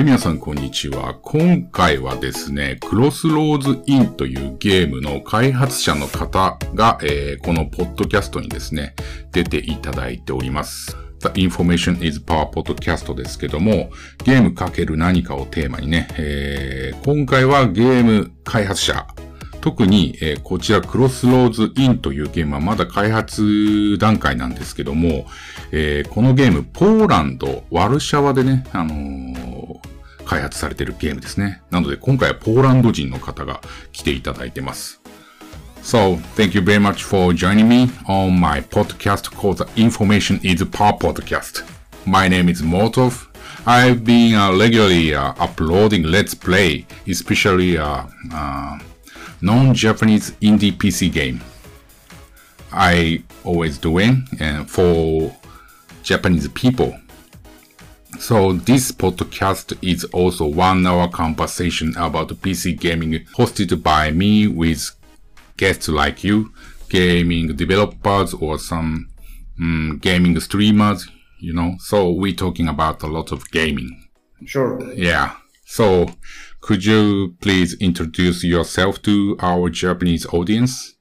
はい、皆さんこんにちは。今回はですね、クロスローズインというゲームの開発者の方が、えー、このポッドキャストにですね、出ていただいております。The Information is Power Podcast ですけども、ゲームかける何かをテーマにね、えー、今回はゲーム開発者、特に、えー、こちらクロスローズインというゲームはまだ開発段階なんですけども、えー、このゲーム、ポーランド、ワルシャワでね、あのー、開発されているゲームですね。なので今回はポーランド人の方が来ていただいてます。So, thank you very much for joining me on my podcast called The Information is Power Podcast. My name is Motov. I've been uh, regularly uh, uploading Let's Play, especially uh, non-Japanese indie PC game. I always doing and for Japanese people. So this podcast is also one hour conversation about PC gaming hosted by me with guests like you, gaming developers or some um, gaming streamers, you know. So we're talking about a lot of gaming. Sure. Yeah. So could you please introduce yourself to our Japanese audience?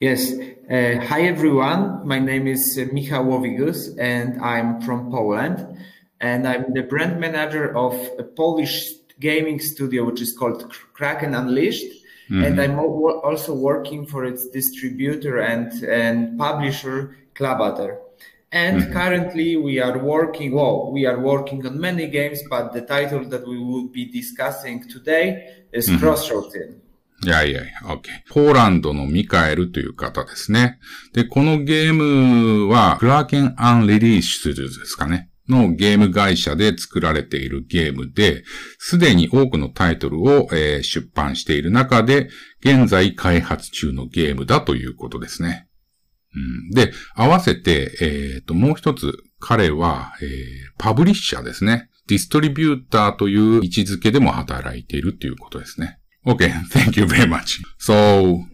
Yes. Uh, hi, everyone. My name is uh, Michał Łowigus, and I'm from Poland. And I'm the brand manager of a Polish gaming studio, which is called Kraken Unleashed. Mm-hmm. And I'm also working for its distributor and, and publisher, Klabater. And mm-hmm. currently we are working, well, we are working on many games, but the title that we will be discussing today is mm-hmm. Crossroads In. いやいやいや、OK。ポーランドのミカエルという方ですね。で、このゲームは、クラーケンアンレリーシュですかね。のゲーム会社で作られているゲームで、すでに多くのタイトルを、えー、出版している中で、現在開発中のゲームだということですね。うん、で、合わせて、えっ、ー、と、もう一つ、彼は、えー、パブリッシャーですね。ディストリビューターという位置づけでも働いているということですね。Okay, thank you very much. So,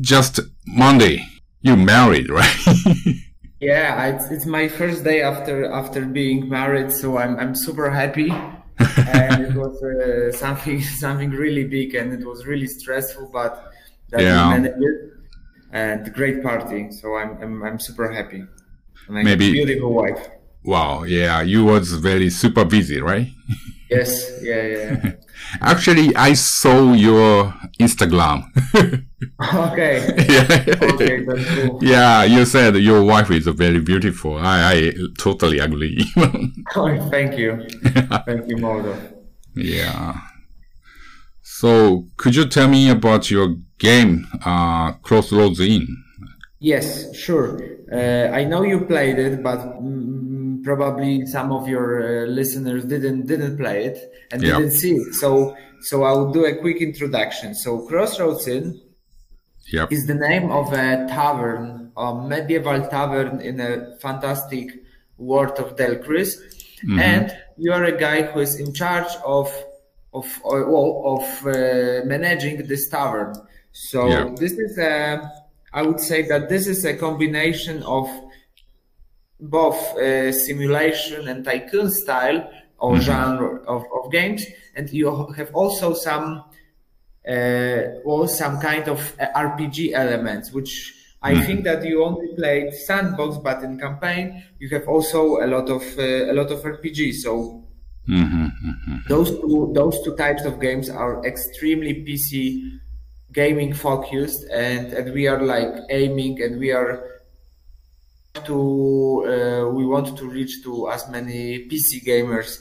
just Monday, you married, right? yeah, it's, it's my first day after after being married, so I'm I'm super happy. and it was uh, something something really big, and it was really stressful, but that yeah. we managed. And great party, so I'm I'm, I'm super happy. And Maybe beautiful wife. Wow, yeah, you was very super busy, right? yes, yeah, yeah. Actually, I saw your Instagram. okay. yeah. Okay, that's cool. Yeah, you said your wife is very beautiful. I, I totally agree. oh, thank you. Thank you, Moldo. Yeah. So, could you tell me about your game, uh, Crossroads Inn? Yes, sure. Uh, I know you played it, but probably some of your uh, listeners didn't didn't play it and yep. didn't see it. So so I'll do a quick introduction. So Crossroads Inn yep. is the name of a tavern, a medieval tavern in a fantastic world of Delcris, mm-hmm. and you are a guy who is in charge of of well, of uh, managing this tavern. So yep. this is a I would say that this is a combination of both uh, simulation and tycoon style or mm-hmm. genre of, of games, and you have also some uh, well some kind of uh, RPG elements, which I mm-hmm. think that you only played sandbox, but in campaign you have also a lot of uh, a lot of RPG. So mm-hmm. Mm-hmm. those two those two types of games are extremely PC gaming focused, and and we are like aiming and we are to uh, we want to reach to as many PC gamers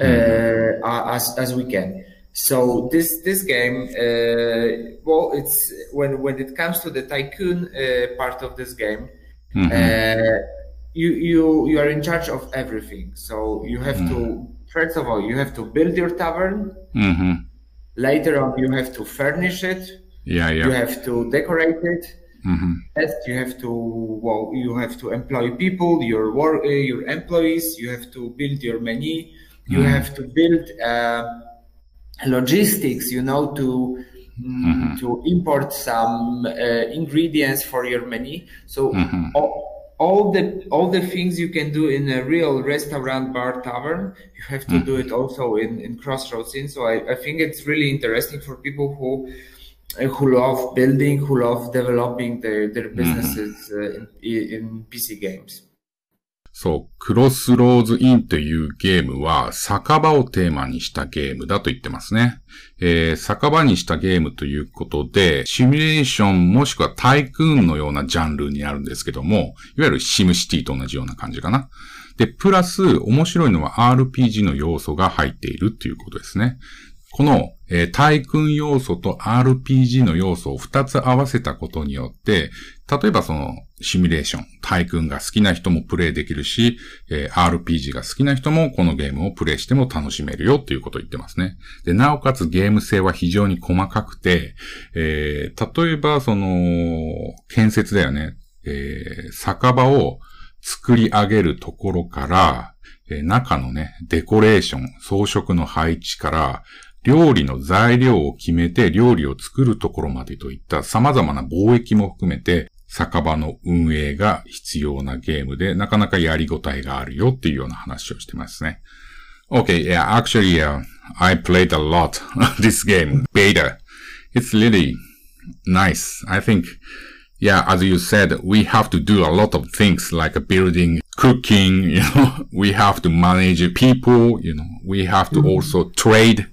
uh, mm-hmm. as as we can. So this this game, uh, well, it's when when it comes to the tycoon uh, part of this game, mm-hmm. You you you are in charge of everything. So you have mm-hmm. to first of all you have to build your tavern. Mm-hmm. Later on, you have to furnish it. Yeah, yeah. You have to decorate it Mm-hmm. Yes, you have to well, you have to employ people, your work, uh, your employees. You have to build your menu. You mm-hmm. have to build uh, logistics. You know to mm, mm-hmm. to import some uh, ingredients for your menu. So mm-hmm. all, all the all the things you can do in a real restaurant bar tavern you have to mm. do it also in in Crossroads Inn so I, I think it's really interesting for people who uh, who love building who love developing their their mm-hmm. businesses uh, in, in pc games そう、クロスローズインというゲームは酒場をテーマにしたゲームだと言ってますね。えー、酒場にしたゲームということで、シミュレーションもしくはタイクーンのようなジャンルになるんですけども、いわゆるシムシティと同じような感じかな。で、プラス面白いのは RPG の要素が入っているということですね。この、えー、対空要素と RPG の要素を2つ合わせたことによって、例えばそのシミュレーション、対空が好きな人もプレイできるし、えー、RPG が好きな人もこのゲームをプレイしても楽しめるよっていうことを言ってますね。で、なおかつゲーム性は非常に細かくて、えー、例えばその、建設だよね。えー、酒場を作り上げるところから、え、中のね、デコレーション、装飾の配置から、料理の材料を決めて料理を作るところまでといった様々な貿易も含めて酒場の運営が必要なゲームでなかなかやりごたえがあるよっていうような話をしてますね。Okay, yeah, actually, uh, I played a lot this game, beta. It's really nice. I think, yeah, as you said, we have to do a lot of things like building, cooking, you know, we have to manage people, you know, we have to also trade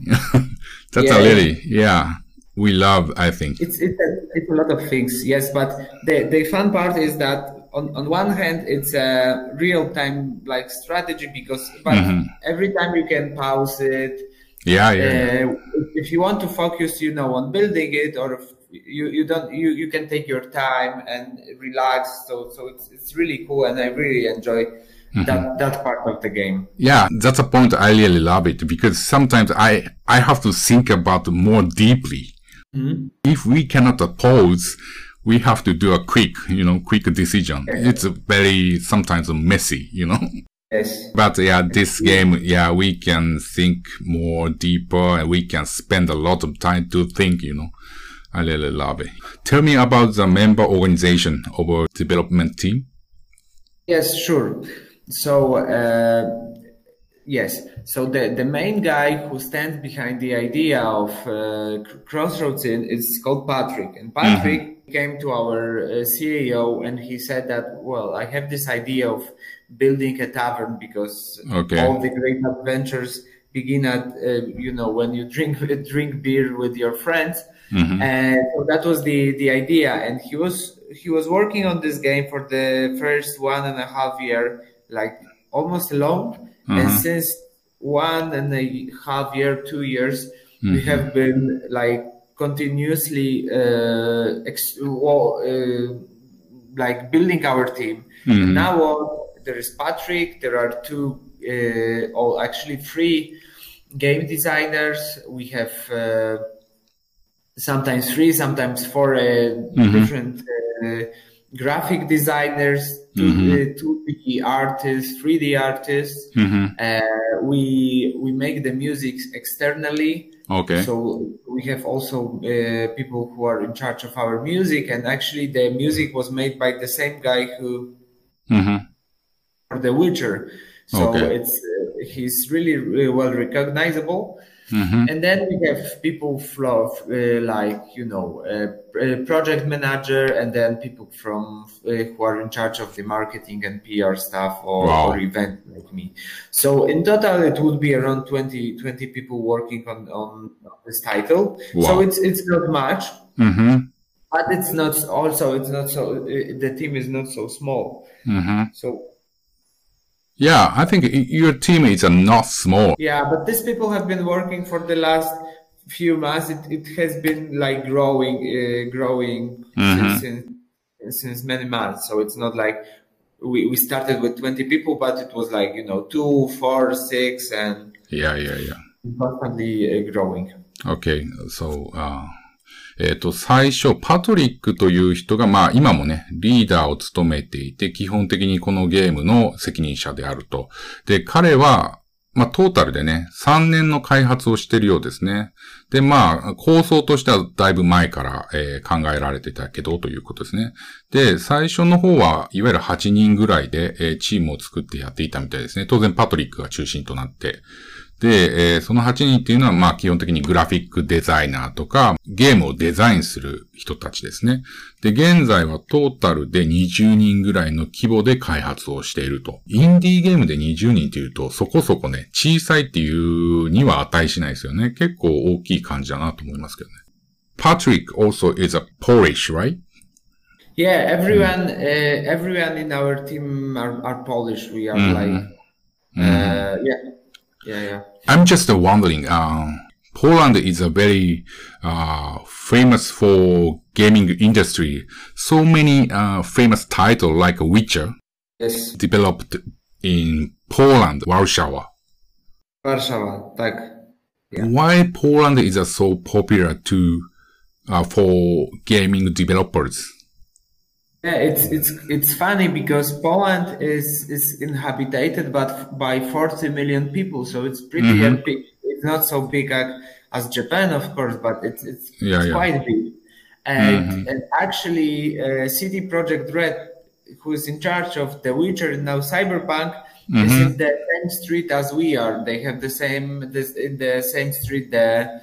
That's yeah. yeah, we love, I think. It's, it's, a, it's a lot of things, yes, but the, the fun part is that on, on one hand, it's a real time like strategy because, but mm-hmm. every time you can pause it. Yeah, yeah, uh, yeah. If you want to focus, you know, on building it or you, you don't, you, you can take your time and relax. So, so it's, it's really cool and I really enjoy Mm-hmm. that that part of the game. Yeah, that's a point I really love it because sometimes I I have to think about more deeply. Mm-hmm. If we cannot pause, we have to do a quick, you know, quick decision. Yeah. It's very sometimes messy, you know. Yes. But yeah, this game, yeah, we can think more deeper and we can spend a lot of time to think, you know. I really love it. Tell me about the member organization of our development team. Yes, sure. So uh, yes, so the the main guy who stands behind the idea of uh, Crossroads Inn is called Patrick, and Patrick mm-hmm. came to our uh, CEO and he said that well, I have this idea of building a tavern because okay. all the great adventures begin at uh, you know when you drink drink beer with your friends mm-hmm. and so that was the the idea and he was he was working on this game for the first one and a half year like almost alone. And uh-huh. since one and a half year, two years, mm-hmm. we have been like continuously uh, ex- well, uh, like building our team. Mm-hmm. now uh, there is Patrick. There are two, uh, or actually three game designers. We have uh, sometimes three, sometimes four uh, mm-hmm. different graphic designers, mm-hmm. 2D artists, 3D artists. Mm-hmm. Uh, we we make the music externally. Okay. So we have also uh, people who are in charge of our music, and actually the music was made by the same guy who mm-hmm. for The Witcher. So okay. it's uh, he's really, really well recognizable. Mm-hmm. And then we have people from uh, like you know uh, project manager, and then people from uh, who are in charge of the marketing and PR stuff or, wow. or event like me. So in total, it would be around 20, 20 people working on on this title. Wow. So it's it's not much. Mm-hmm. But it's not also it's not so uh, the team is not so small. Mm-hmm. So yeah, I think your teammates are not small. Yeah, but these people have been working for the last few months. It, it has been like growing, uh, growing mm-hmm. since, since many months. So it's not like we, we started with 20 people, but it was like, you know, two, four, six, and yeah, yeah, yeah. Constantly uh, growing. Okay. So, uh, えっ、ー、と、最初、パトリックという人が、まあ、今もね、リーダーを務めていて、基本的にこのゲームの責任者であると。で、彼は、まあ、トータルでね、3年の開発をしているようですね。で、まあ、構想としてはだいぶ前から、えー、考えられてたけど、ということですね。で、最初の方は、いわゆる8人ぐらいで、えー、チームを作ってやっていたみたいですね。当然、パトリックが中心となって。で、えー、その8人っていうのは、まあ、基本的にグラフィックデザイナーとか、ゲームをデザインする人たちですね。で、現在はトータルで20人ぐらいの規模で開発をしていると。インディーゲームで20人っていうと、そこそこね、小さいっていうには値しないですよね。結構大きい感じだなと思いますけどね。Patrick also is a Polish, right? Yeah, everyone, uh, everyone in our team are, are Polish. We are mm-hmm. like, uh, mm-hmm. yeah. Yeah, yeah. I'm just wondering, uh, Poland is a very uh, famous for gaming industry. So many uh, famous titles like Witcher yes. developed in Poland, Warsaw. Warsaw, tak. Yeah. Why Poland is so popular to uh, for gaming developers? Yeah, it's it's it's funny because Poland is is inhabited but by 40 million people, so it's pretty mm-hmm. big. It's not so big as Japan, of course, but it's it's, yeah, it's yeah. quite big. And mm-hmm. and actually, uh, CD Projekt Red, who is in charge of The Witcher and now Cyberpunk, mm-hmm. is in the same street as we are. They have the same this in the same street the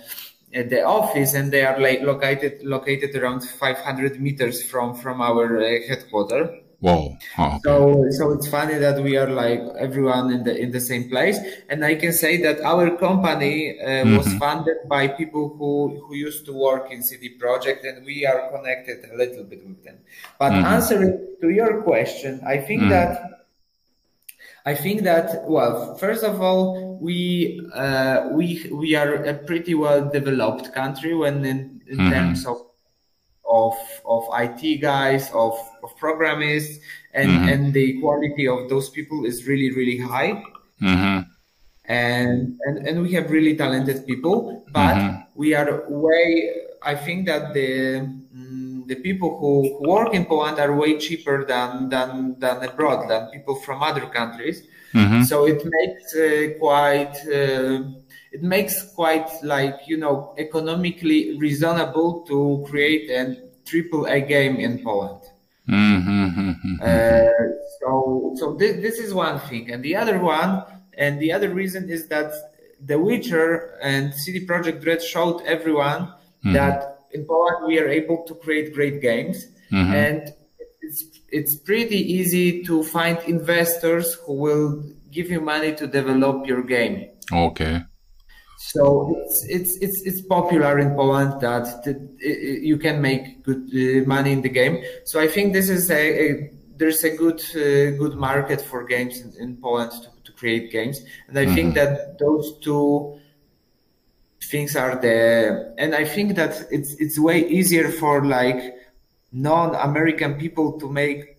the office and they are like located located around 500 meters from from our uh, headquarters Wow. Oh, okay. So so it's funny that we are like everyone in the in the same place, and I can say that our company uh, mm-hmm. was funded by people who who used to work in CD Projekt, and we are connected a little bit with them. But mm-hmm. answering to your question, I think mm-hmm. that I think that well, first of all, we uh, we we are a pretty well developed country when in, in mm-hmm. terms of of of IT guys, of, of programmers, and mm-hmm. and the quality of those people is really really high. Mm-hmm. And, and and we have really talented people, but mm-hmm. we are way. I think that the the people who, work in Poland are way cheaper than than than abroad than people from other countries. Mm-hmm. So it makes uh, quite uh, it makes quite like you know economically reasonable to create a triple A game in Poland. Mm-hmm. Uh, so so this, this is one thing, and the other one, and the other reason is that The Witcher and CD Projekt Red showed everyone mm-hmm. that in Poland we are able to create great games, mm-hmm. and it's it's pretty easy to find investors who will give you money to develop your game. Okay. So it's it's it's, it's popular in Poland that you can make good uh, money in the game. So I think this is a, a there's a good uh, good market for games in, in Poland to, to, create games, and I mm-hmm. think that those two things are there and i think that it's it's way easier for like non-american people to make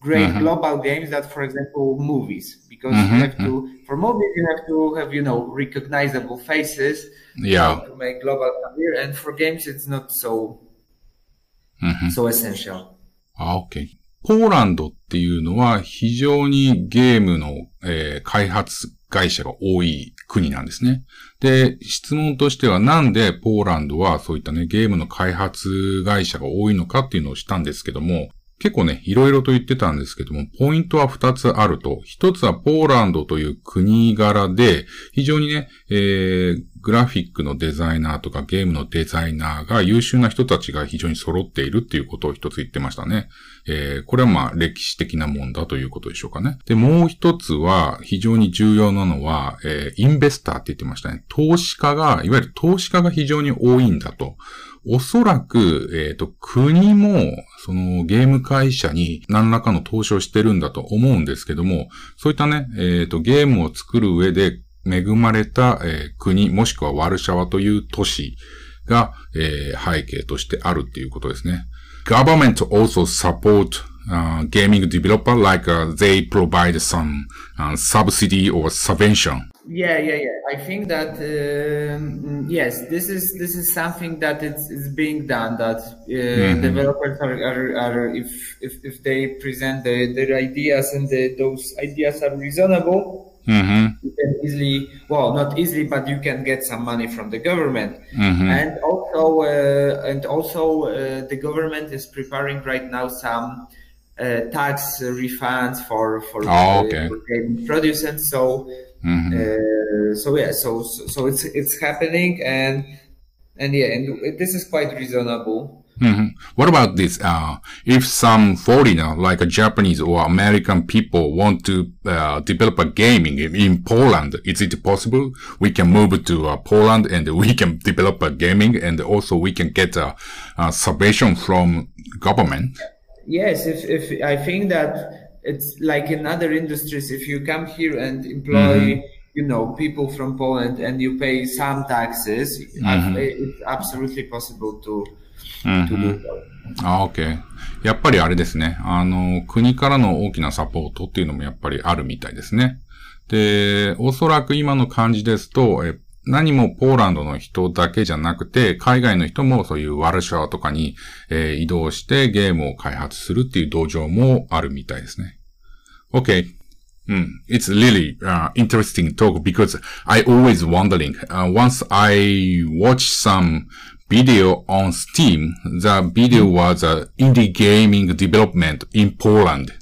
great mm-hmm. global games that for example movies because mm-hmm. you have to mm-hmm. for movies you have to have you know recognizable faces yeah to make global career and for games it's not so mm-hmm. so essential okay ポーランドっていうのは非常にゲームの、えー、開発会社が多い 国なんですね。で、質問としてはなんでポーランドはそういったね、ゲームの開発会社が多いのかっていうのをしたんですけども、結構ね、いろいろと言ってたんですけども、ポイントは二つあると。一つはポーランドという国柄で、非常にね、えー、グラフィックのデザイナーとかゲームのデザイナーが優秀な人たちが非常に揃っているっていうことを一つ言ってましたね。えー、これはまあ歴史的なもんだということでしょうかね。で、もう一つは非常に重要なのは、えー、インベスターって言ってましたね。投資家が、いわゆる投資家が非常に多いんだと。おそらく、えっ、ー、と、国も、そのゲーム会社に何らかの投資をしてるんだと思うんですけども、そういったね、えっ、ー、と、ゲームを作る上で恵まれた、えー、国、もしくはワルシャワという都市が、えー、背景としてあるっていうことですね。Government also support uh, gaming developer like uh, they provide some uh, subsidy or subvention Yeah, yeah, yeah. I think that um, yes, this is this is something that it's, it's being done. That uh, mm-hmm. developers are, are, are if, if if they present the, their ideas and the, those ideas are reasonable, mm-hmm. you can easily, well, not easily, but you can get some money from the government. Mm-hmm. And also, uh, and also, uh, the government is preparing right now some uh, tax refunds for for, Oh, okay. for game producers. So, Mhm. uh, so yeah, so, so so it's it's happening, and and yeah, and this is quite reasonable. Mhm. What about this? Uh, if some foreigner, like a Japanese or American people, want to uh, develop a gaming in, in Poland, is it possible? We can move to uh, Poland and we can develop a gaming, and also we can get a, a subvention from government. Yes, if if I think that it's like in other industries, if you come here and employ, you know, people from Poland and you pay some taxes, I- it's absolutely possible to to do so. あ、OK。やっぱりあれですね。あの、国からの大きなサポートっていうのもやっぱりあるみたいですね。で、おそらく今の感じですと、え何もポーランドの人だけじゃなくて、海外の人もそういうワルシャワとかに、えー移動してゲームを開発するっていう道場もあるみたいですね。OK. Mm, it's really uh, interesting talk because I always wondering. Uh, once I watch some video on Steam, the video was uh, indie gaming development in Poland.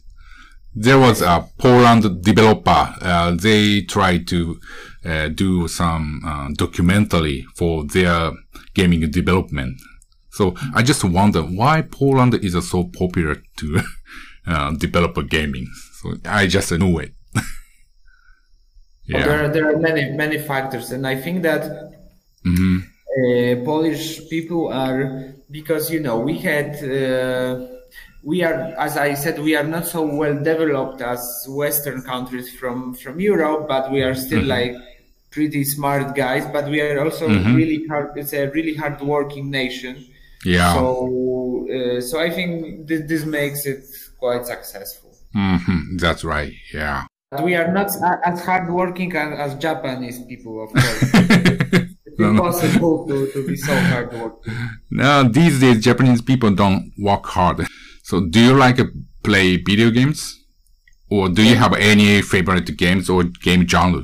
There was a Poland developer. Uh, they tried to uh, do some uh, documentary for their gaming development. So I just wonder why Poland is so popular to uh, develop a gaming. So I just know it. yeah. There are, there are many many factors, and I think that Mhm. uh, Polish people are because you know we had uh, we are as I said we are not so well developed as Western countries from from Europe, but we are still like pretty smart guys. But we are also really hard. It's a really hard working nation. Yeah. So uh, so I think this, this makes it quite successful. Mhm. That's right. Yeah. But we are not as hardworking as, as Japanese people, of course. it's impossible to, to be so hardworking. now, these days, Japanese people don't work hard. So, do you like play video games? Or do you have any favorite games or game genre?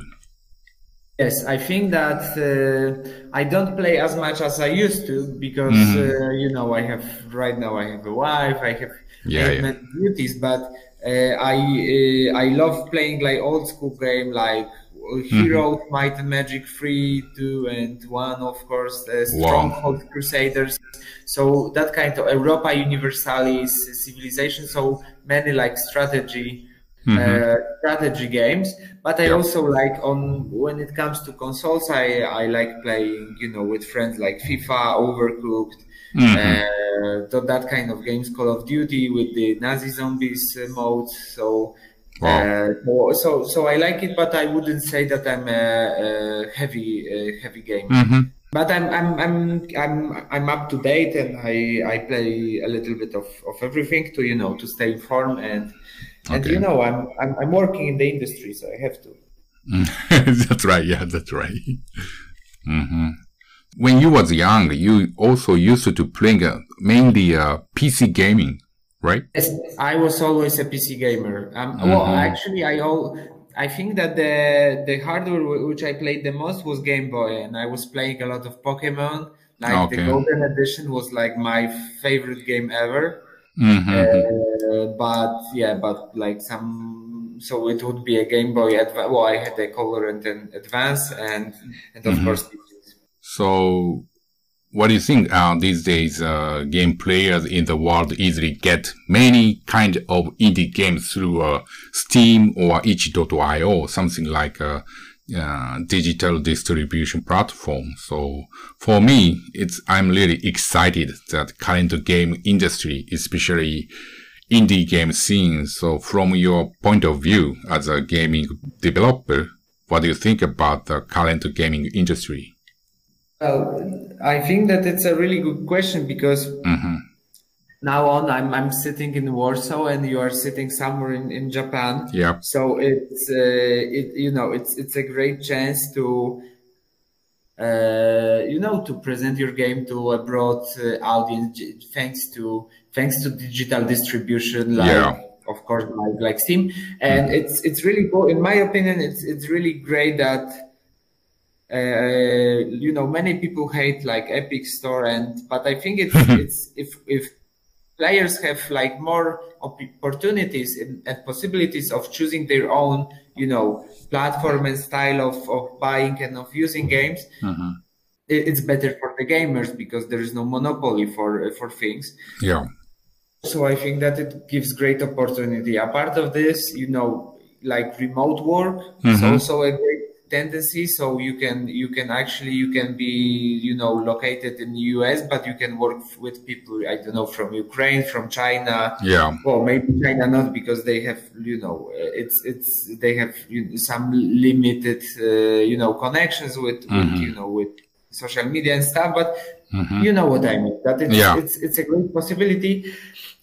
Yes, I think that uh, I don't play as much as I used to because uh, you know I have right now I have a wife, I have, Yeah, I have yeah. many duties, but uh, I uh, I love playing like old school game like Heroes, Might and Magic Three, Two, and One, of course, uh, Stronghold Crusaders. So that kind of Europa Universalis civilization. So many like strategy uh, strategy games. But I also like on when it comes to consoles, I I like playing you know with friends like FIFA, Overcooked, uh, th- that kind of games, Call of Duty with the Nazi zombies uh, mode. So. Uh, so- so I like it, but I wouldn't say that I'm a, a heavy uh, heavy gamer. Mm-hmm. But I'm I'm I'm I'm I'm up to date, and I I play a little bit of, of everything to you know to stay informed and and you know I'm, I'm I'm working in the industry, so I have to. that's right. Yeah, that's right. hmm When you was young, you also used to play uh, mainly uh, PC gaming, right? Yes, I was always a PC gamer. Um, Well, actually, I all I think that the the hardware wh- which I played the most was Game Boy, and I was playing a lot of Pokemon. Like Okay. the Golden Edition was like my favorite game ever. Hmm Uh, but yeah, but like some, so it would be a Game Boy Advance. Well, I had a Color and an Advance, and and of course, So, what do you think uh, these days uh, game players in the world easily get many kind of indie games through uh, Steam or itch.io, something like a uh, digital distribution platform. So for me, it's I'm really excited that current game industry, especially indie game scene. So from your point of view as a gaming developer, what do you think about the current gaming industry? Well, I think that it's a really good question because Mm-hmm. Now on I'm I'm sitting in Warsaw and you are sitting somewhere in, in Japan. Yep. So it's uh, it you know it's it's a great chance to uh, you know to present your game to a broad uh, audience thanks to thanks to digital distribution like Yeah. of course, like, like Steam. And mm-hmm. it's, it's really cool. In my opinion, it's, it's really great that, uh, you know, many people hate like Epic Store and, but I think it's, it's, if, if players have like more opportunities and possibilities of choosing their own, you know, platform and style of, of buying and of using games, mm-hmm it's better for the gamers because there is no monopoly for for things. Yeah. So I think that it gives great opportunity. A part of this, you know, like remote work mm-hmm. is also a great tendency. So you can you can actually you can be you know located in the US, but you can work with people I don't know from Ukraine, from China. Yeah. Well, maybe China not because they have you know it's it's they have some limited uh, you know connections with, mm-hmm. with you know with social media and stuff, but mm-hmm. you know what I mean. That it's, yeah. it's it's a great possibility,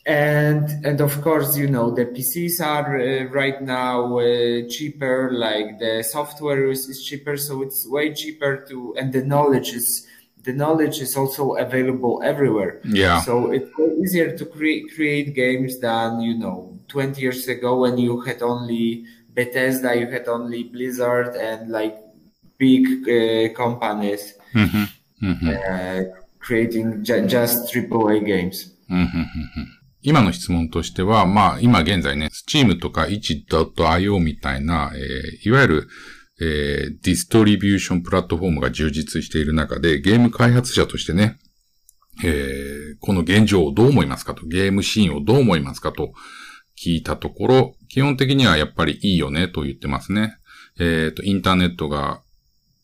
and and of course you know the PCs are uh, right now uh, cheaper. Like the software is, is cheaper, so it's way cheaper to, and the knowledge is the knowledge is also available everywhere. Yeah. So it's easier to cre- create games than you know 20 years ago when you had only Bethesda, you had only Blizzard, and like big uh, companies mm-hmm. Mm-hmm. Uh, creating ju- just AAA games. 今の質問としては、まあ、今現在ね、Steam とか itch.io みたいな、えー、いわゆる、えー、ディストリビューションプラットフォームが充実している中で、ゲーム開発者としてね、えー、この現状をどう思いますかと、ゲームシーンをどう思いますかと聞いたところ、基本的にはやっぱりいいよねと言ってますね。えっ、ー、と、インターネットが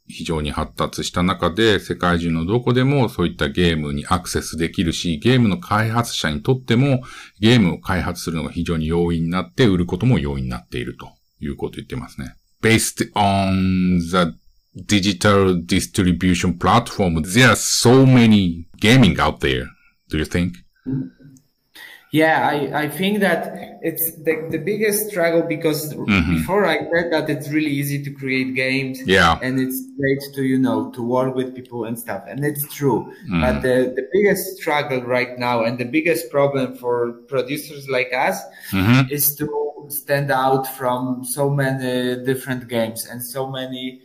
非常に発達した中で、世界中のどこでもそういったゲームにアクセスできるし、ゲームの開発者にとっても、ゲームを開発するのが非常に容易になって、売ることも容易になっているということを言ってますね。Based on the digital distribution platform, there are so many gaming out there. Do you think? Yeah, I, I think that it's the, the biggest struggle because mm-hmm. before I said that it's really easy to create games. Yeah. And it's great to, you know, to work with people and stuff. And it's true. Mm-hmm. But the, the biggest struggle right now and the biggest problem for producers like us mm-hmm. is to stand out from so many different games and so many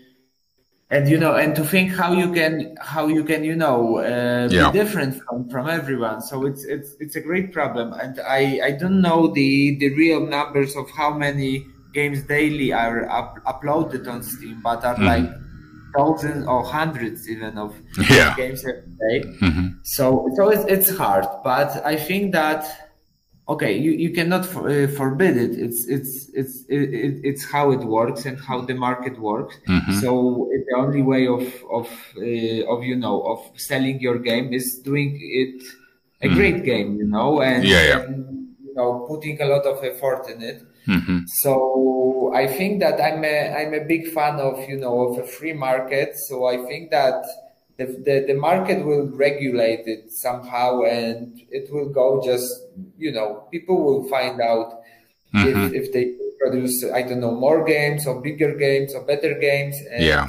and you know and to think how you can how you can you know uh, yeah. be different from, from everyone so it's it's it's a great problem and i i don't know the the real numbers of how many games daily are up, uploaded on steam but are mm-hmm. like thousands or hundreds even of yeah. games every day. Mm-hmm. so so it's, it's hard but i think that okay you, you cannot for, uh, forbid it it's it's it's it, it's how it works and how the market works mm-hmm. so the only way of of uh, of you know of selling your game is doing it a mm-hmm. great game you know and, yeah, yeah. and, you know putting a lot of effort in it mm-hmm. so i think that i'm a i'm a big fan of you know of a free market so i think that the, the, the market will regulate it somehow and it will go just, you know, people will find out mm-hmm. if, if they produce, I don't know, more games or bigger games or better games. And yeah.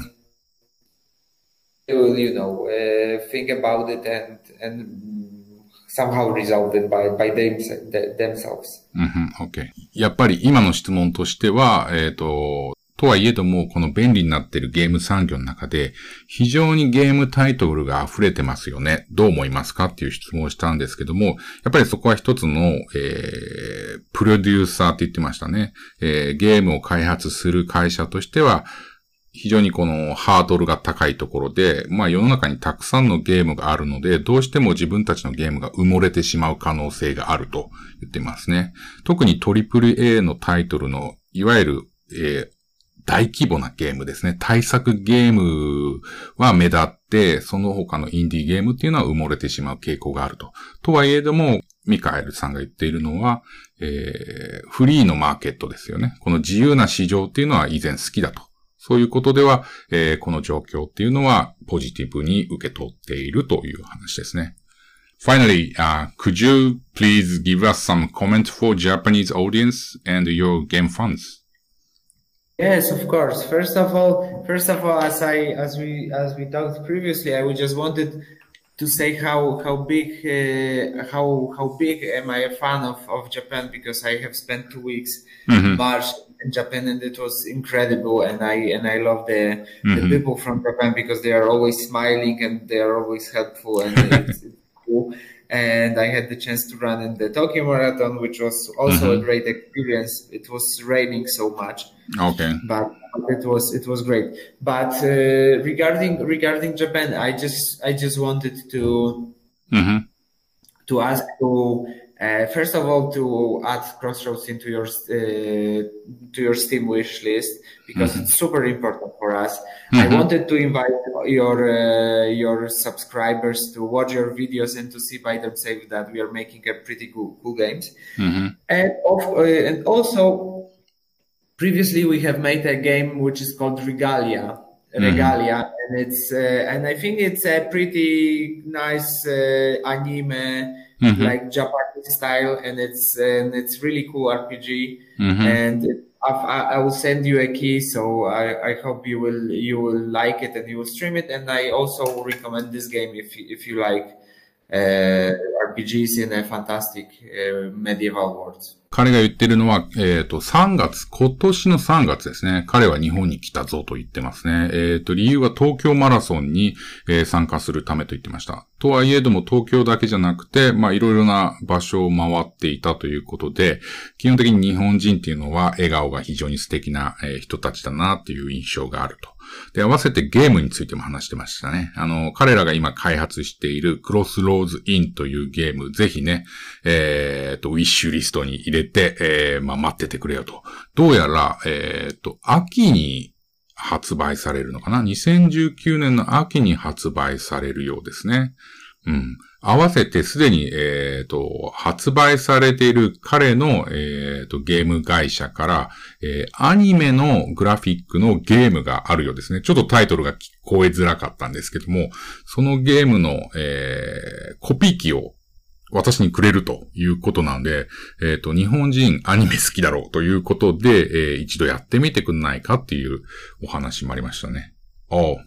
They will, you know, uh, think about it and, and somehow resolve it by, by them, themselves. Mm-hmm. Okay. やっぱり今の質問としては、えっ、ー、と、 とはいえども、この便利になっているゲーム産業の中で、非常にゲームタイトルが溢れてますよね。どう思いますかっていう質問をしたんですけども、やっぱりそこは一つの、えー、プロデューサーって言ってましたね。えー、ゲームを開発する会社としては、非常にこのハードルが高いところで、まあ世の中にたくさんのゲームがあるので、どうしても自分たちのゲームが埋もれてしまう可能性があると言ってますね。特に AAA のタイトルの、いわゆる、えー、大規模なゲームですね。対策ゲームは目立って、その他のインディーゲームっていうのは埋もれてしまう傾向があると。とはいえども、ミカエルさんが言っているのは、えー、フリーのマーケットですよね。この自由な市場っていうのは以前好きだと。そういうことでは、えー、この状況っていうのはポジティブに受け取っているという話ですね。Finally, uh, could you please give us some comment for Japanese audience and your game fans? Yes, of course. First of all, first of all, as I as we as we talked previously, I would just wanted to say how how big uh, how how big am I a fan of, of Japan because I have spent two weeks mm-hmm. March in Japan and it was incredible and I and I love the mm-hmm. the people from Japan because they are always smiling and they are always helpful and it's, it's cool and I had the chance to run in the Tokyo Marathon, which was also mm-hmm. a great experience. It was raining so much, okay, but it was it was great. But uh, regarding regarding Japan, I just I just wanted to mm-hmm. to ask to uh, first of all, to add Crossroads into your uh, to your Steam wish list because mm-hmm. it's super important for us. Mm-hmm. I wanted to invite your uh, your subscribers to watch your videos and to see by themselves that we are making a pretty cool, cool games. Mm-hmm. And of, uh, and also, previously we have made a game which is called Regalia. Mm-hmm. Regalia, and it's uh, and I think it's a pretty nice uh, anime mm-hmm. like Japanese style, and it's and it's really cool RPG. Mm-hmm. And it, I, I, will send you a key, so I, I hope you will you will like it and you will stream it. And I also recommend this game if you, if you like RPGs in a fantastic medieval world. 彼が言ってるのは、えっ、ー、と、3月、今年の3月ですね。彼は日本に来たぞと言ってますね。えっ、ー、と、理由は東京マラソンに、えー、参加するためと言ってました。とはいえども東京だけじゃなくて、まあ、いろいろな場所を回っていたということで、基本的に日本人っていうのは笑顔が非常に素敵な、え人たちだなっていう印象があると。で、合わせてゲームについても話してましたね。あの、彼らが今開発しているクロスローズインというゲーム、ぜひね、えっ、と、ウィッシュリストに入れて、えー、まあ、待っててくれよと。どうやら、えっ、と、秋に発売されるのかな ?2019 年の秋に発売されるようですね。うん。合わせてすでに、え、ー、と、発売されている彼の、え、ー、と、ゲーム会社から、えー、アニメのグラフィックのゲームがあるようですね。ちょっとタイトルが聞こえづらかったんですけども、そのゲームの、えー、コピー機を私にくれるということなんで、えっ、ー、と、日本人アニメ好きだろうということで、えー、一度やってみてくんないかっていうお話もありましたね。Oh,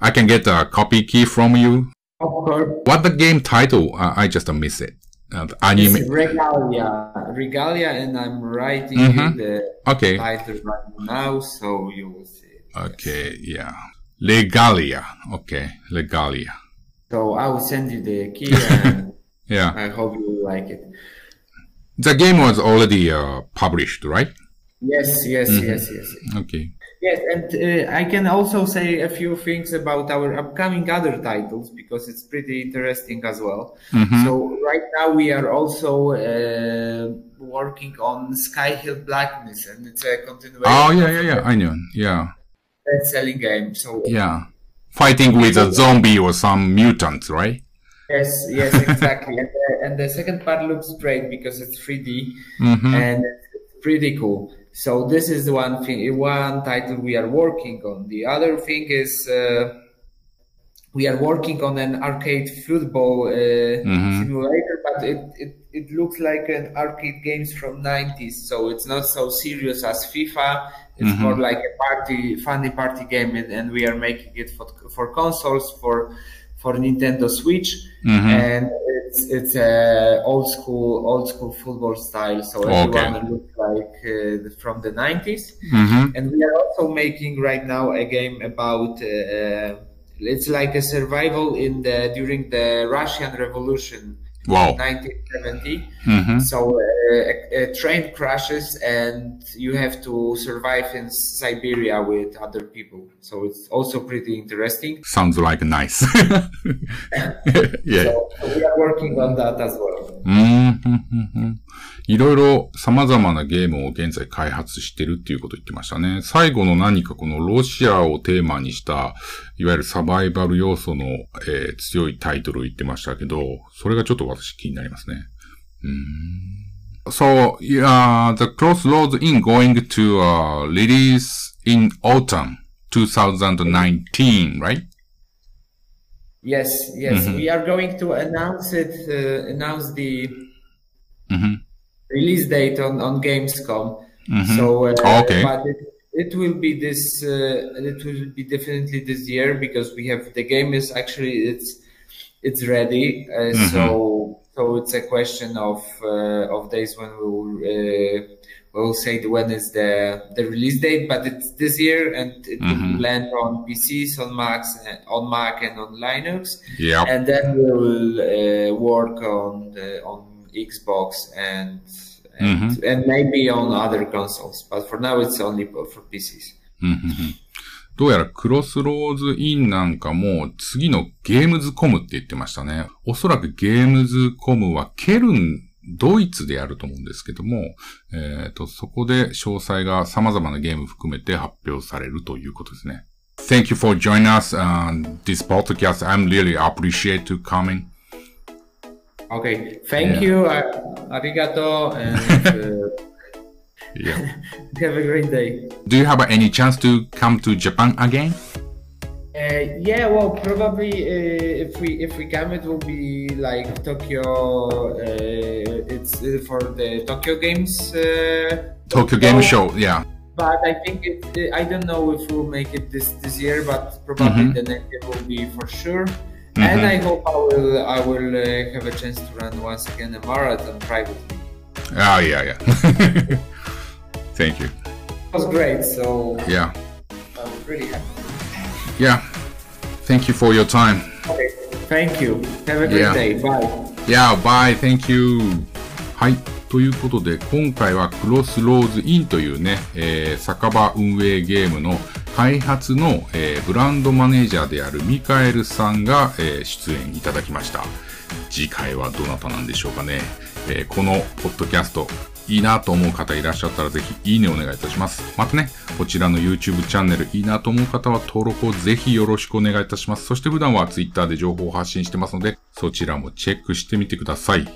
I can get a copy key from you? What the game title? Uh, I just miss it. Uh, anime. It's Regalia. Regalia, and I'm writing mm-hmm. the okay. title right now, so you will see. It. Okay, yeah. Legalia. Okay, Legalia. So I will send you the key, and yeah, I hope you like it. The game was already uh, published, right? Yes, yes, mm-hmm. yes, yes. Okay. Yes, and uh, I can also say a few things about our upcoming other titles because it's pretty interesting as well. Mm-hmm. So right now we are also uh, working on Sky Hill Black Mist, and it's a continuation. Oh yeah, yeah, yeah. I know. Yeah. Selling game. So yeah, fighting with a zombie or some mutant, right? Yes, yes, exactly. and, the, and, the, second part looks great because it's 3D mm-hmm. and it's pretty cool. So this is the one thing, one title we are working on. The other thing is uh, we are working on an arcade football uh, mm-hmm. simulator, but it, it, it looks like an arcade games from 90s. So it's not so serious as FIFA. It's mm-hmm. more like a party, funny party game, and, and we are making it for, for consoles, for for Nintendo Switch, mm-hmm. and it's it's a old school old school football style. So everyone okay. looks like uh, from the 90s, mm-hmm. and we are also making right now a game about. Uh, it's like a survival in the during the Russian Revolution wow. 1970. Mm-hmm. So uh, a, a, train crashes and you have to survive in Siberia with other people. So it's also pretty interesting. Sounds like nice. yeah. So we are working on that as well. Mm-hmm. いろいろ様々なゲームを現在開発してるっていうことを言ってましたね。最後の何かこのロシアをテーマにした、いわゆるサバイバル要素の、えー、強いタイトルを言ってましたけど、それがちょっと私気になりますね。うん So, yeah, the Crossroads Inn going to uh, release in autumn 2019, right? Yes, yes. Mm-hmm. We are going to announce it, uh, announce the mm-hmm. release date on, on Gamescom. Mm-hmm. So, uh, okay. but it, it will be this, uh, it will be definitely this year because we have, the game is actually, it's, it's ready. Uh, mm-hmm. So so it's a question of uh, of days when we will uh, we'll say when is the the release date, but it's this year and it mm-hmm. will land on PCs, on Macs, on Mac, and on Linux. Yeah, and then we will uh, work on the, on Xbox and and, mm-hmm. and maybe on other consoles, but for now it's only for PCs. どうやらクロスローズインなんかも次のゲームズコムって言ってましたね。おそらくゲームズコムはケルン、ドイツでやると思うんですけども、えっ、ー、と、そこで詳細が様々なゲーム含めて発表されるということですね。Thank you for joining us on this podcast. I'm really appreciate to coming. Okay, thank you. Arigato. And, uh, yeah. have a great day. Do you have any chance to come to Japan again? Uh, yeah, well, probably uh, if we if we come, it will be like Tokyo. Uh, it's uh, for the Tokyo Games. Uh, Tokyo Game Show, yeah. But I think it. I don't know if we'll make it this this year, but probably mm-hmm. the next year will be for sure. Mm-hmm. And I hope I will I will uh, have a chance to run once again a marathon privately. Oh yeah, yeah. Thank you. It was great. So yeah, I was really happy. Yeah. Thank you for your time. Okay. Thank you. Have a great yeah. day. Bye. Yeah. Bye. Thank you. はい。ということで、今回はクロスローズインというね、えー、酒場運営ゲームの開発の、えー、ブランドマネージャーであるミカエルさんが、えー、出演いただきました。次回はどなたなんでしょうかね。えー、このポッドキャスト、いいなと思う方いらっしゃったらぜひいいねお願いいたします。またね、こちらの YouTube チャンネルいいなと思う方は登録をぜひよろしくお願いいたします。そして普段は Twitter で情報を発信してますので、そちらもチェックしてみてください。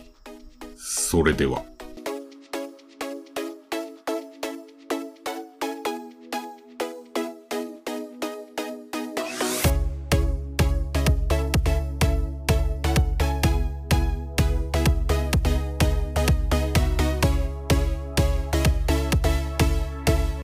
それでは。